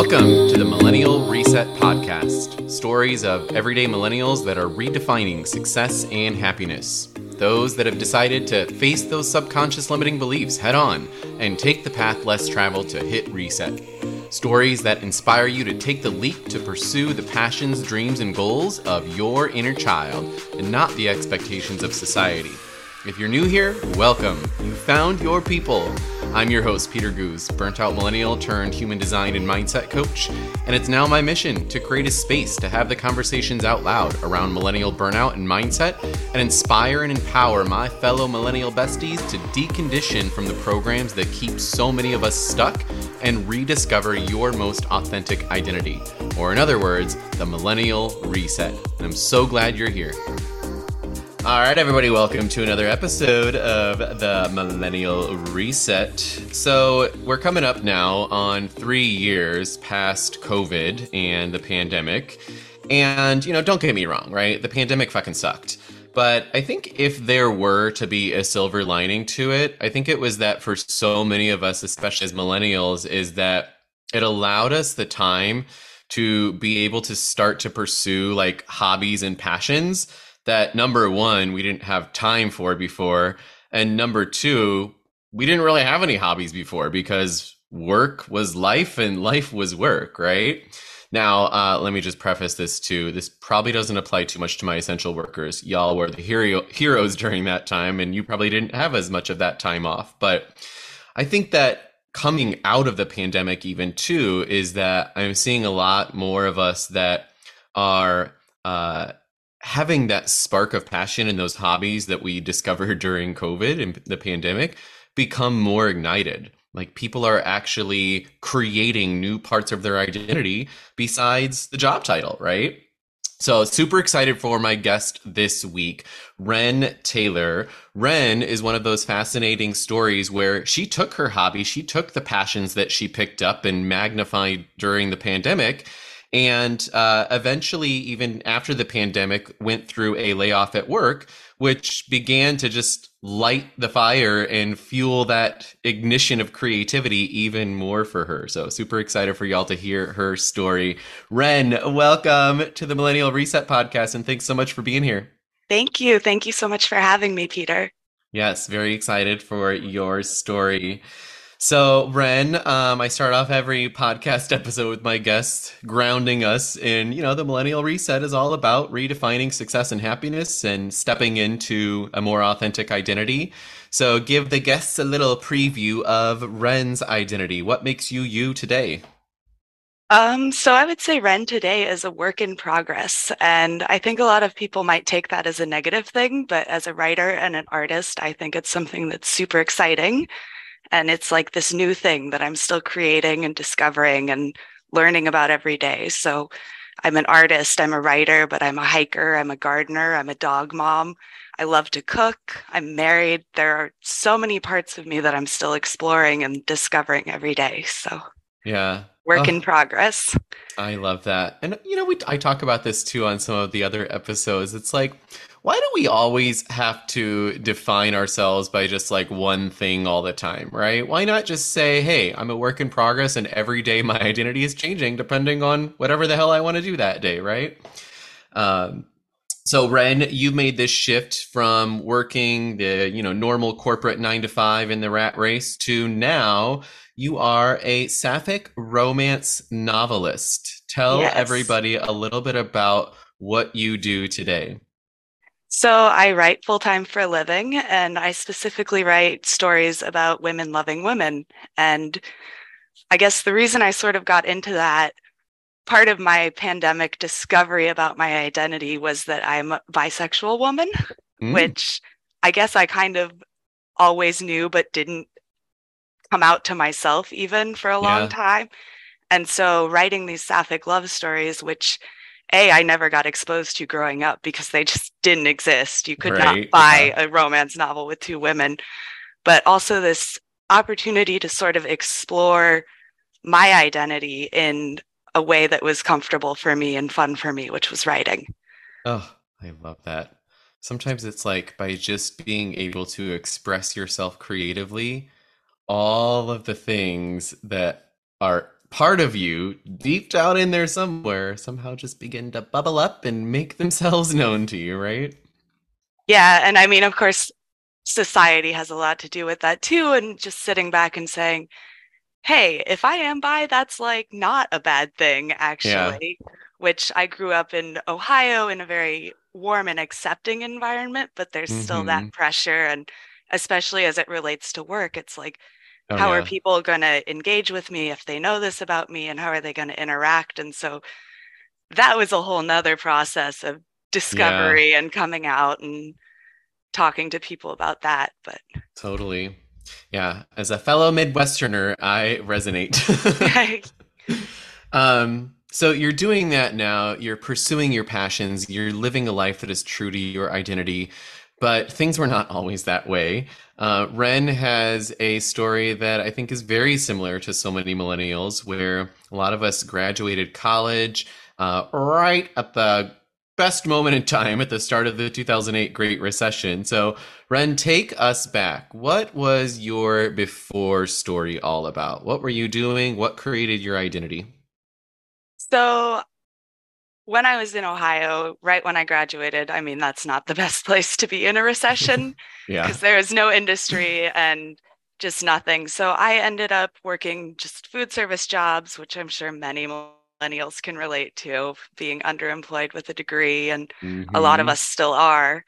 Welcome to the Millennial Reset Podcast stories of everyday millennials that are redefining success and happiness. Those that have decided to face those subconscious limiting beliefs head on and take the path less traveled to hit reset. Stories that inspire you to take the leap to pursue the passions, dreams, and goals of your inner child and not the expectations of society. If you're new here, welcome. You found your people. I'm your host, Peter Goose, burnt out millennial turned human design and mindset coach, and it's now my mission to create a space to have the conversations out loud around millennial burnout and mindset and inspire and empower my fellow millennial besties to decondition from the programs that keep so many of us stuck and rediscover your most authentic identity. Or, in other words, the millennial reset. And I'm so glad you're here. All right, everybody, welcome to another episode of the Millennial Reset. So, we're coming up now on three years past COVID and the pandemic. And, you know, don't get me wrong, right? The pandemic fucking sucked. But I think if there were to be a silver lining to it, I think it was that for so many of us, especially as millennials, is that it allowed us the time to be able to start to pursue like hobbies and passions that number one, we didn't have time for before. And number two, we didn't really have any hobbies before because work was life and life was work, right? Now, uh, let me just preface this too. This probably doesn't apply too much to my essential workers. Y'all were the hero- heroes during that time, and you probably didn't have as much of that time off. But I think that coming out of the pandemic, even too, is that I'm seeing a lot more of us that are uh, having that spark of passion in those hobbies that we discovered during COVID and the pandemic become more ignited. Like people are actually creating new parts of their identity besides the job title, right? So, super excited for my guest this week, Wren Taylor. Wren is one of those fascinating stories where she took her hobby, she took the passions that she picked up and magnified during the pandemic, and uh, eventually even after the pandemic went through a layoff at work which began to just light the fire and fuel that ignition of creativity even more for her. So super excited for y'all to hear her story. Wren welcome to the millennial reset podcast and thanks so much for being here. Thank you. Thank you so much for having me peter. Yes very excited for your story so, Wren, um, I start off every podcast episode with my guest grounding us in, you know, the millennial reset is all about redefining success and happiness and stepping into a more authentic identity. So, give the guests a little preview of Wren's identity. What makes you you today? Um, so I would say Wren today is a work in progress. And I think a lot of people might take that as a negative thing, but as a writer and an artist, I think it's something that's super exciting and it's like this new thing that I'm still creating and discovering and learning about every day. So I'm an artist, I'm a writer, but I'm a hiker, I'm a gardener, I'm a dog mom. I love to cook. I'm married. There are so many parts of me that I'm still exploring and discovering every day. So, yeah, work oh, in progress. I love that. And you know, we I talk about this too on some of the other episodes. It's like why do we always have to define ourselves by just like one thing all the time, right? Why not just say, hey, I'm a work in progress and every day my identity is changing depending on whatever the hell I want to do that day, right? Um, so Wren, you made this shift from working the, you know, normal corporate nine to five in the rat race to now you are a sapphic romance novelist. Tell yes. everybody a little bit about what you do today. So I write full time for a living, and I specifically write stories about women loving women. And I guess the reason I sort of got into that part of my pandemic discovery about my identity was that I'm a bisexual woman, mm. which I guess I kind of always knew, but didn't come out to myself even for a long yeah. time. And so writing these sapphic love stories, which a I never got exposed to growing up because they just didn't exist. You could right. not buy yeah. a romance novel with two women, but also this opportunity to sort of explore my identity in a way that was comfortable for me and fun for me, which was writing. Oh, I love that. Sometimes it's like by just being able to express yourself creatively, all of the things that are part of you, deep down in there somewhere, somehow just begin to bubble up and make themselves known to you, right? Yeah. And I mean, of course, society has a lot to do with that too. And just sitting back and saying, hey, if I am bi, that's like not a bad thing, actually. Yeah. Which I grew up in Ohio in a very warm and accepting environment, but there's mm-hmm. still that mm-hmm. pressure. And especially as it relates to work, it's like, oh, how yeah. are people going to engage with me if they know this about me? And how are they going to interact? And so that was a whole nother process of discovery yeah. and coming out and talking to people about that. But totally. Yeah. As a fellow Midwesterner, I resonate. um, so you're doing that now. You're pursuing your passions. You're living a life that is true to your identity. But things were not always that way. Uh, Wren has a story that I think is very similar to so many millennials, where a lot of us graduated college uh, right at the best moment in time at the start of the 2008 Great Recession. So, Wren, take us back. What was your before story all about? What were you doing? What created your identity? So, when I was in Ohio, right when I graduated, I mean, that's not the best place to be in a recession yeah. because there is no industry and just nothing. So I ended up working just food service jobs, which I'm sure many millennials can relate to being underemployed with a degree, and mm-hmm. a lot of mm-hmm. us still are.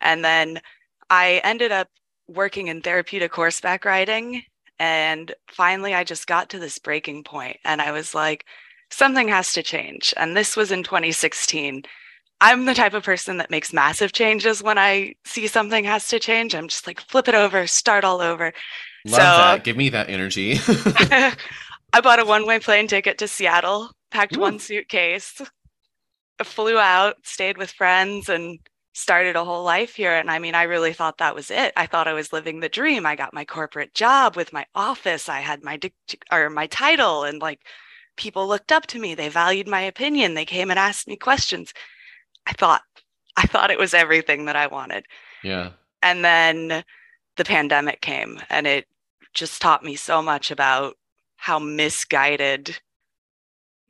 And then I ended up working in therapeutic horseback riding. And finally, I just got to this breaking point, and I was like, something has to change. And this was in 2016. I'm the type of person that makes massive changes when I see something has to change. I'm just like, flip it over, start all over. Love so, that. Give me that energy. I bought a one way plane ticket to Seattle packed Ooh. one suitcase, flew out, stayed with friends, and started a whole life here. And I mean, I really thought that was it. I thought I was living the dream. I got my corporate job with my office. I had my or my title, and like people looked up to me. They valued my opinion. They came and asked me questions. I thought, I thought it was everything that I wanted. Yeah. And then the pandemic came, and it just taught me so much about how misguided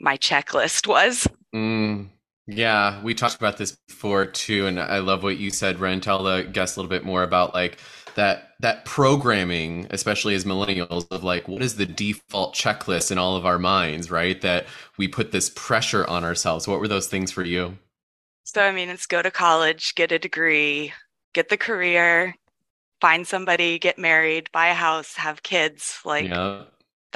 my checklist was. Mm, yeah, we talked about this before too, and I love what you said, Wren. Tell the guests a little bit more about like that that programming, especially as millennials, of like what is the default checklist in all of our minds, right? That we put this pressure on ourselves. What were those things for you? So I mean, it's go to college, get a degree, get the career, find somebody, get married, buy a house, have kids. Like yeah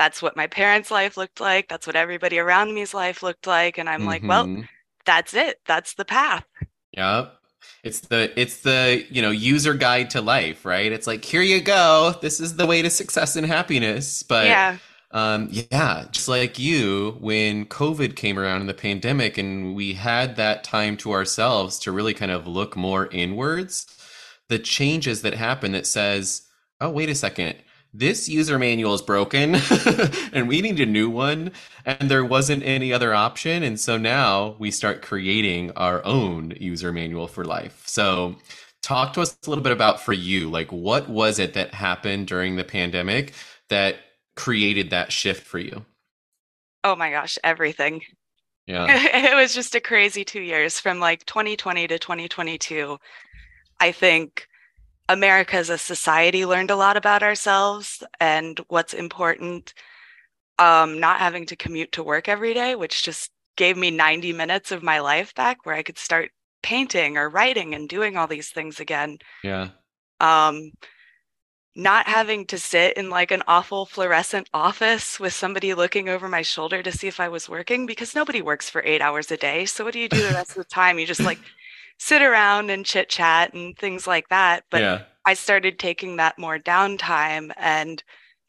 that's what my parents' life looked like. That's what everybody around me's life looked like. And I'm mm-hmm. like, well, mm-hmm. that's it. That's the path. Yep. It's the it's the you know user guide to life, right? It's like here you go. This is the way to success and happiness. But yeah, um, yeah, just like you, when COVID came around in the pandemic, and we had that time to ourselves to really kind of look more inwards, the changes that happen that says, oh wait a second, this user manual is broken and we need a new one and there wasn't any other option and so now we start creating our own user manual for life. So talk to us a little bit about for you like what was it that happened during the pandemic that created that shift for you? Oh my gosh everything. Yeah. It was just a crazy two years from like 2020 to 2022 i think America as a society learned a lot about ourselves and what's important. Um, not having to commute to work every day, which just gave me 90 minutes of my life back where I could start painting or writing and doing all these things again. Yeah. Um, not having to sit in like an awful fluorescent office with somebody looking over my shoulder to see if I was working because nobody works for eight hours a day. So what do you do the rest of the time? You just like sit around and chit chat and things like that. But yeah. I started taking that more downtime and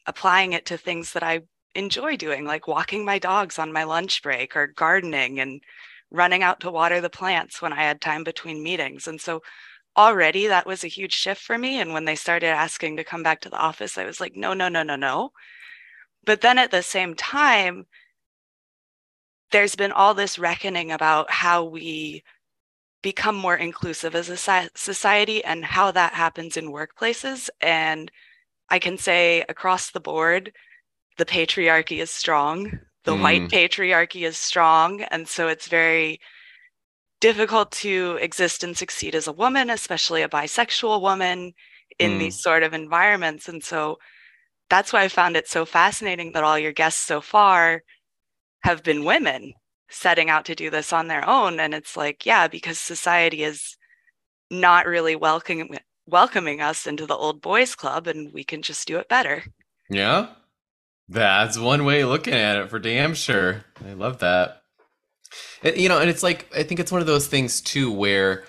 applying it to things that I enjoy doing, like walking my dogs on my lunch break or gardening and running out to water the plants when I had time between meetings. And so already that was a huge shift for me. And when they started asking to come back to the office, I was like, no, no, no, no, no. But then at the same time, there's been all this reckoning about how we become more inclusive as a society and how that happens in workplaces. And I can say across the board, the patriarchy is strong. the mm. white patriarchy is strong. And so it's very difficult to exist and succeed as a woman, especially a bisexual woman in mm. these sort of environments. And so that's why I found it so fascinating that all your guests so far have been women setting out to do this on their own. And it's like, yeah, because society is not really welcoming welcoming us into the old boys club and we can just do it better. Yeah. That's one way looking at it for damn sure. I love that. It, you know, and it's like I think it's one of those things too where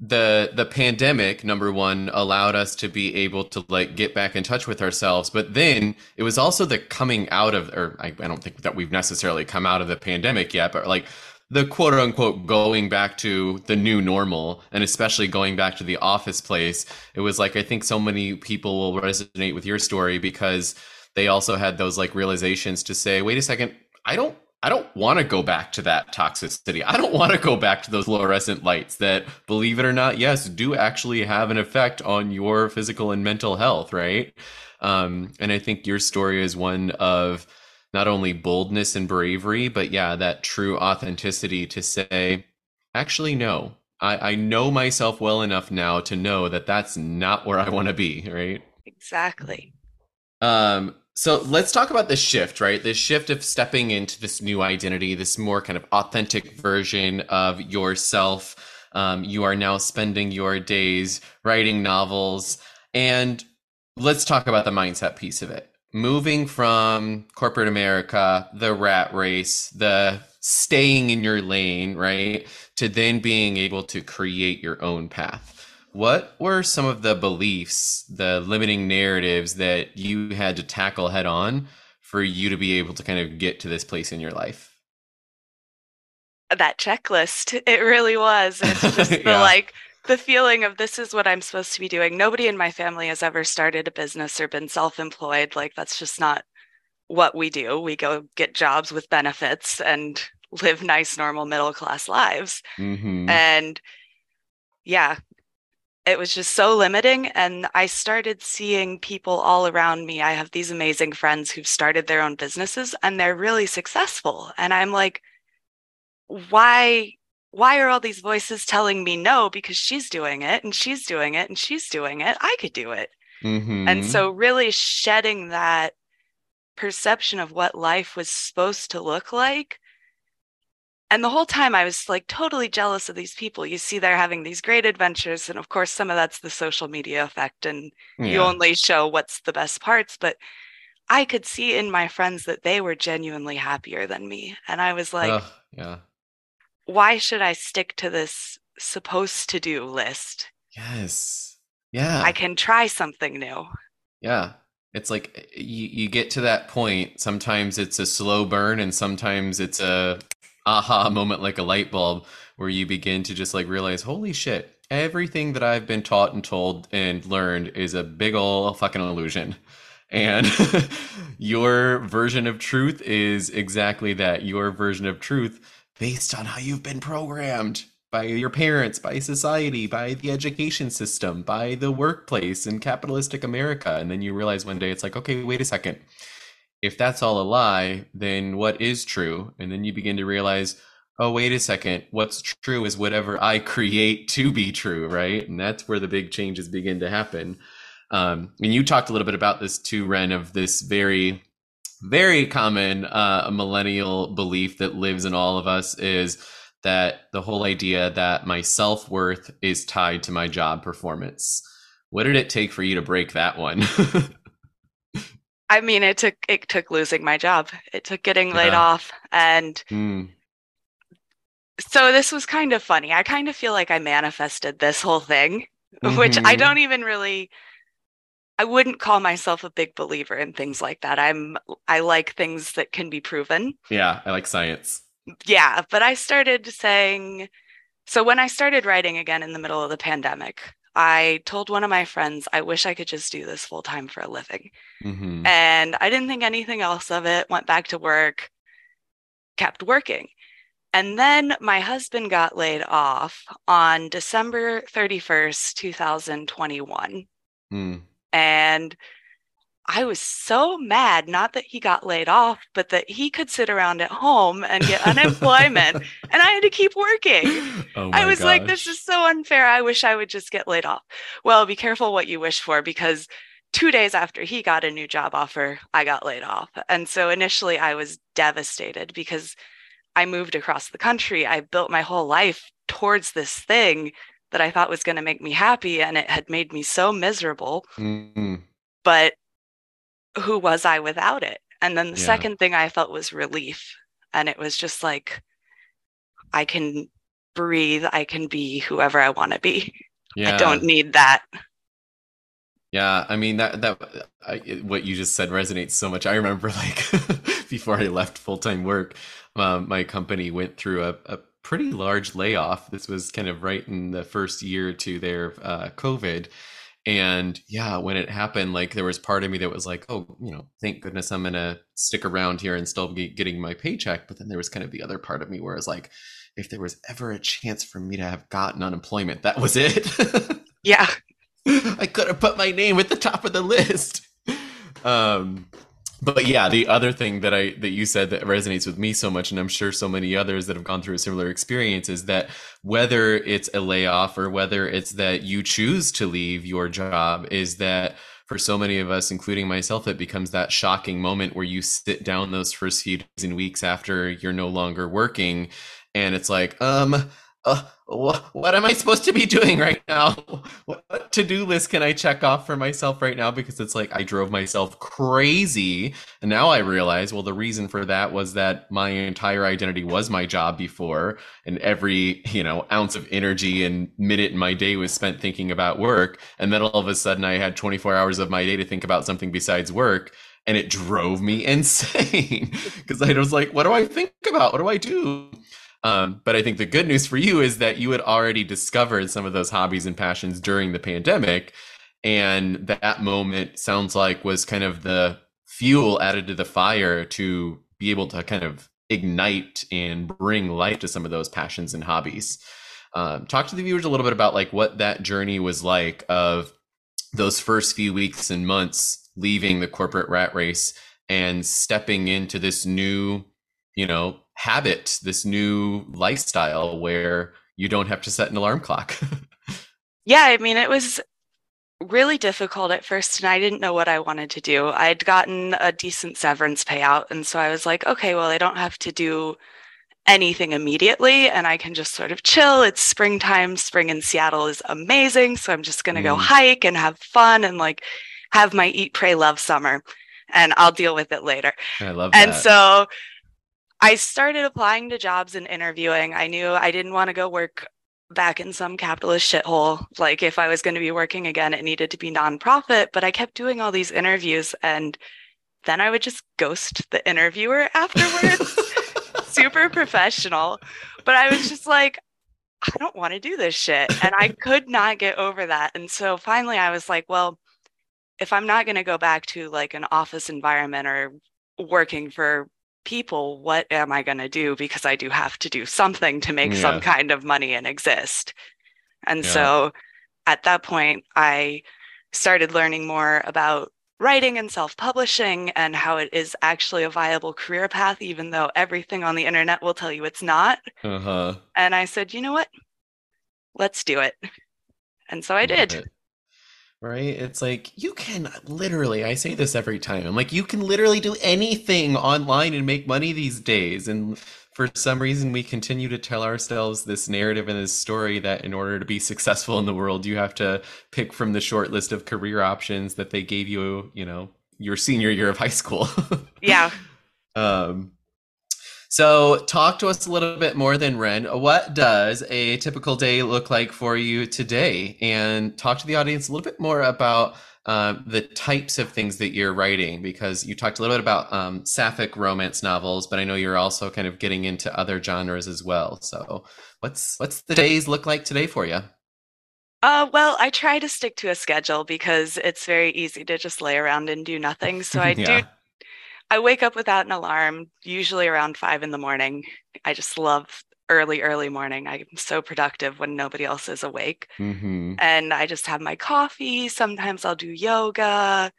the the pandemic number one allowed us to be able to like get back in touch with ourselves. But then it was also the coming out of or I, I don't think that we've necessarily come out of the pandemic yet but like the quote unquote going back to the new normal and especially going back to the office place it was like i think so many people will resonate with your story because they also had those like realizations to say wait a second i don't I don't want to go back to that toxicity. I don't want to go back to those fluorescent lights that, believe it or not, yes, do actually have an effect on your physical and mental health, right? Um, and I think your story is one of not only boldness and bravery, but yeah, that true authenticity to say, actually, no, I, I know myself well enough now to know that that's not where I want to be, right? Exactly. Um, so let's talk about this shift, right? This shift of stepping into this new identity, this more kind of authentic version of yourself. Um, you are now spending your days writing novels. And let's talk about the mindset piece of it. Moving from corporate America, the rat race, the staying in your lane, right? To then being able to create your own path. What were some of the beliefs, the limiting narratives that you had to tackle head on for you to be able to kind of get to this place in your life? That checklist, it really was. It's just the yeah. like the feeling of this is what I'm supposed to be doing. Nobody in my family has ever started a business or been self-employed. Like that's just not what we do. We go get jobs with benefits and live nice, normal middle class lives. Mm-hmm. And yeah, it was just so limiting. And I started seeing people all around me. I have these amazing friends who've started their own businesses and they're really successful. And I'm like, why? Why are all these voices telling me no? Because she's doing it and she's doing it and she's doing it. I could do it. Mm-hmm. And so, really shedding that perception of what life was supposed to look like and the whole time I was like totally jealous of these people. You see, they're having these great adventures. And of course, some of that's the social media effect, and yeah. you only show what's the best parts. But I could see in my friends that they were genuinely happier than me. And I was like, yeah. Why should I stick to this supposed to do list? Yes. Yeah. I can try something new. Yeah. It's like eh, you, you get to that point. Sometimes it's a slow burn, and sometimes it's a aha moment like a light bulb where you begin to just like realize, holy shit, everything that I've been taught and told and learned is a big ol' fucking illusion. And your version of truth is exactly that your version of truth based on how you've been programmed by your parents, by society, by the education system, by the workplace in capitalistic America. And then you realize one day it's like, okay, wait a second if that's all a lie, then what is true? And then you begin to realize, oh, wait a second, what's true is whatever I create to be true, right? And that's where the big changes begin to happen. Um, and you talked a little bit about this too, Wren, of this very, very common uh, millennial belief that lives in all of us is that the whole idea that my self worth is tied to my job performance. What did it take for you to break that one? I mean, it took it took losing my job. It took getting laid yeah. off, and mm. so this was kind of funny. I kind of feel like I manifested this whole thing, mm-hmm. which I mm-hmm. don't even really. I wouldn't call myself a big believer in things like that. I'm I like things that can be proven. Yeah, I like science. Yeah, but I started saying so when I started writing again in the middle of the pandemic, I told one of my friends, I wish I could just do this full time for a living. Mm-hmm. And I didn't think anything else of it, went back to work, kept working. And then my husband got laid off on December 31st, 2021. Mm. And I was so mad, not that he got laid off, but that he could sit around at home and get unemployment and I had to keep working. Oh I was gosh. like, this is so unfair. I wish I would just get laid off. Well, be careful what you wish for because two days after he got a new job offer, I got laid off. And so initially I was devastated because I moved across the country. I built my whole life towards this thing that I thought was going to make me happy and it had made me so miserable. Mm-hmm. But who was I without it? And then the yeah. second thing I felt was relief. And it was just like, I can breathe, I can be whoever I want to be. Yeah. I don't need that. Yeah, I mean that that I, what you just said resonates so much. I remember like before I left full time work, um, my company went through a, a, pretty large layoff. This was kind of right in the first year or two there of uh, COVID, and yeah, when it happened, like there was part of me that was like, oh, you know, thank goodness I'm going to stick around here and still be getting my paycheck. But then there was kind of the other part of me where I was like, if there was ever a chance for me to have gotten unemployment, that was it. yeah. I could have put my name at the top of the list. Um, but yeah, the other thing that I that you said that resonates with me so much, and I'm sure so many others that have gone through a similar experience, is that whether it's a layoff or whether it's that you choose to leave your job, is that for so many of us, including myself, it becomes that shocking moment where you sit down those first few days and weeks after you're no longer working, and it's like, um, uh, what am I supposed to be doing right now? What to do list can I check off for myself right now? Because it's like I drove myself crazy. And now I realize, well, the reason for that was that my entire identity was my job before. And every, you know, ounce of energy and minute in my day was spent thinking about work. And then all of a sudden I had 24 hours of my day to think about something besides work. And it drove me insane because I was like, what do I think about? What do I do? Um, but I think the good news for you is that you had already discovered some of those hobbies and passions during the pandemic. And that moment sounds like was kind of the fuel added to the fire to be able to kind of ignite and bring life to some of those passions and hobbies. Um, talk to the viewers a little bit about like what that journey was like of those first few weeks and months leaving the corporate rat race and stepping into this new, you know, habit, this new lifestyle where you don't have to set an alarm clock. yeah, I mean, it was really difficult at first, and I didn't know what I wanted to do. I'd gotten a decent severance payout, and so I was like, okay, well, I don't have to do anything immediately and I can just sort of chill. It's springtime. Spring in Seattle is amazing. So I'm just going to mm. go hike and have fun and like have my eat, pray, love summer and I'll deal with it later. I love that. And so I started applying to jobs and interviewing. I knew I didn't want to go work back in some capitalist shithole. Like if I was going to be working again, it needed to be nonprofit. But I kept doing all these interviews and then I would just ghost the interviewer afterwards. Super professional. But I was just like, I don't want to do this shit. And I could not get over that. And so finally I was like, well, if I'm not going to go back to like an office environment or working for people, what am I going to do? Because I do have to do something to make yeah. some kind of money and exist. And yeah. so at that point, I started learning more about writing and self publishing and how it is actually a viable career path, even though everything on the internet will tell you it's not. Uh-huh. And I said, you know what? Let's do it. And so I did. It right? It's like you can literally, I say this every time. I'm like, you can literally do anything online and make money these days. And for some reason, we continue to tell ourselves this narrative and this story that in order to be successful in the world, you have to pick from the short list of career options that they gave you, you know, your senior year of high school. yeah. Um, so, talk to us a little bit more than Wren. What does a typical day look like for you today? And talk to the audience a little bit more about um, the types of things that you're writing, because you talked a little bit about um, sapphic romance novels, but I know you're also kind of getting into other genres as well. So, what's what's the days look like today for you? Uh, well, I try to stick to a schedule because it's very easy to just lay around and do nothing. So I yeah. do I wake up without an alarm, usually around five in the morning. I just love early, early morning. I'm so productive when nobody else is awake. Mm-hmm. And I just have my coffee. Sometimes I'll do yoga.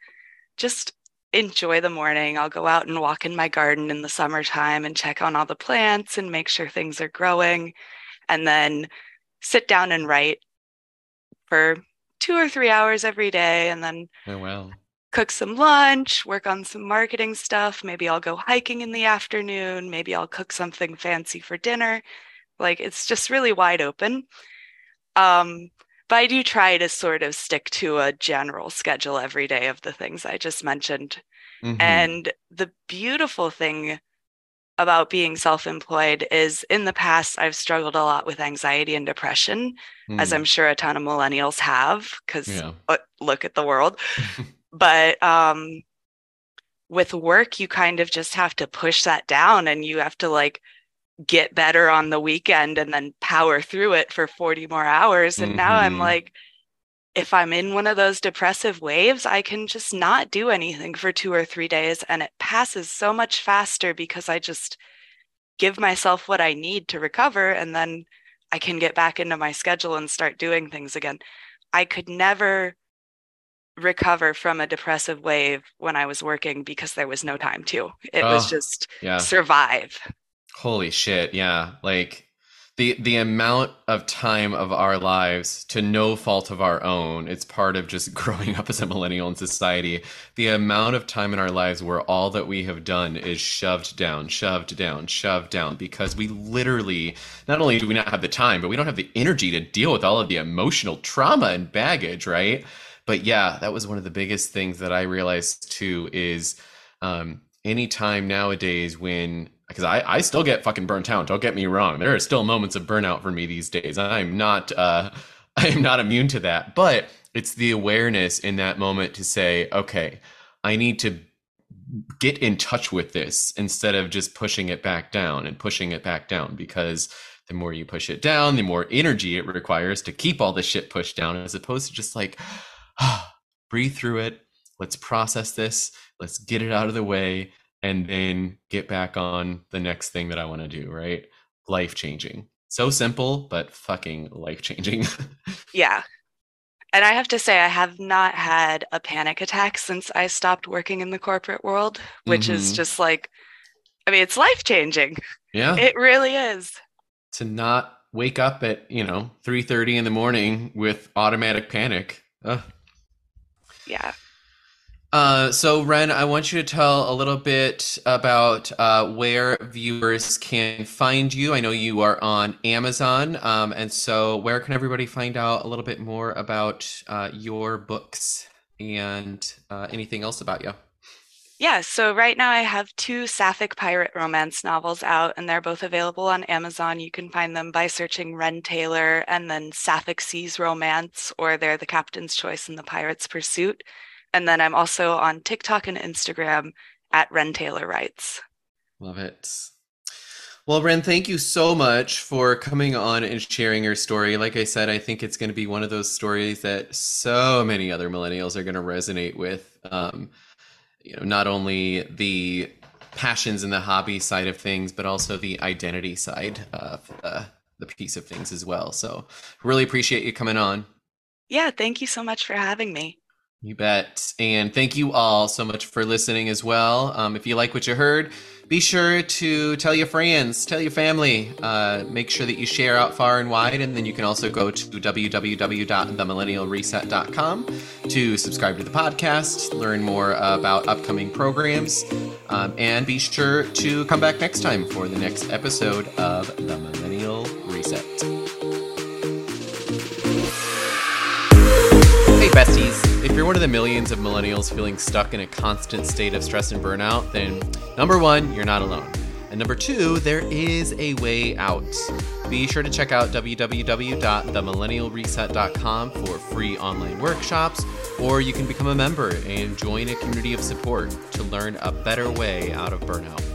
Just enjoy the morning. I'll go out and walk in my garden in the summertime and check on all the plants and make sure things are growing. And then sit down and write for two or three hours every day. And then oh, wow. Cook some lunch, work on some marketing stuff. Maybe I'll go hiking in the afternoon. Maybe I'll cook something fancy for dinner. Like it's just really wide open. Um, but I do try to sort of stick to a general schedule every day of the things I just mentioned. Mm-hmm. And the beautiful thing about being self employed is in the past, I've struggled a lot with anxiety and depression, mm. as I'm sure a ton of millennials have, because yeah. look at the world. but um, with work, you kind of just have to push that down and you have to like get better on the weekend and then power through it for 40 more hours. And mm-hmm. now I'm mm-hmm. like, if I'm in one of those depressive waves, I can just not do anything for two or three days. And it passes so much faster because I just give myself what I need to recover. And then I can get back into my schedule and start doing things again. I could never recover from a depressive wave when I was working because there was no time to. It oh, was just yeah. survive. Holy shit, yeah. Like the the amount of time of our lives to no fault of our own it's part of just growing up as a millennial in society the amount of time in our lives where all that we have done is shoved down shoved down shoved down because we literally not only do we not have the time but we don't have the energy to deal with all of the emotional trauma and baggage right but yeah that was one of the biggest things that i realized too is um anytime nowadays when because I, I still get fucking burnt out. Don't get me wrong. There are still moments of burnout for me these days. I'm not uh, I am not immune to that. But it's the awareness in that moment to say, okay, I need to get in touch with this instead of just pushing it back down and pushing it back down because the more you push it down, the more energy it requires to keep all the shit pushed down as opposed to just like breathe through it. Let's process this. Let's get it out of the way and then get back on the next thing that I want to do, right? Life changing. So simple, but fucking life changing. yeah. And I have to say, I have not had a panic attack since I stopped working in the corporate world, which mm-hmm. is just like, I mean, it's life changing. Yeah. It really is. To not wake up at, you know, 3 30 in the morning with automatic panic. Yeah. Uh, so, Wren, I want you to tell a little bit about uh, where viewers can find you. I know you are on Amazon. Um, and so, where can everybody find out a little bit more about uh, your books and uh, anything else about you? Yeah, so right now I have two sapphic pirate romance novels out, and they're both available on Amazon. You can find them by searching Wren Taylor and then Sapphic Seas Romance, or they're the Captain's Choice and the Pirate's Pursuit. And then I'm also on TikTok and Instagram at Wren Taylor Writes. Love it. Well, Wren, thank you so much for coming on and sharing your story. Like I said, I think it's going to be one of those stories that so many other millennials are going to resonate with. Um, you know, not only the passions and the hobby side of things, but also the identity side of uh, the piece of things as well. So, really appreciate you coming on. Yeah, thank you so much for having me. You bet. And thank you all so much for listening as well. Um, if you like what you heard, be sure to tell your friends, tell your family. Uh, make sure that you share out far and wide. And then you can also go to www.themillennialreset.com to subscribe to the podcast, learn more about upcoming programs, um, and be sure to come back next time for the next episode of The Millennial Reset. If you're one of the millions of millennials feeling stuck in a constant state of stress and burnout, then number one, you're not alone. And number two, there is a way out. Be sure to check out www.themillennialreset.com for free online workshops, or you can become a member and join a community of support to learn a better way out of burnout.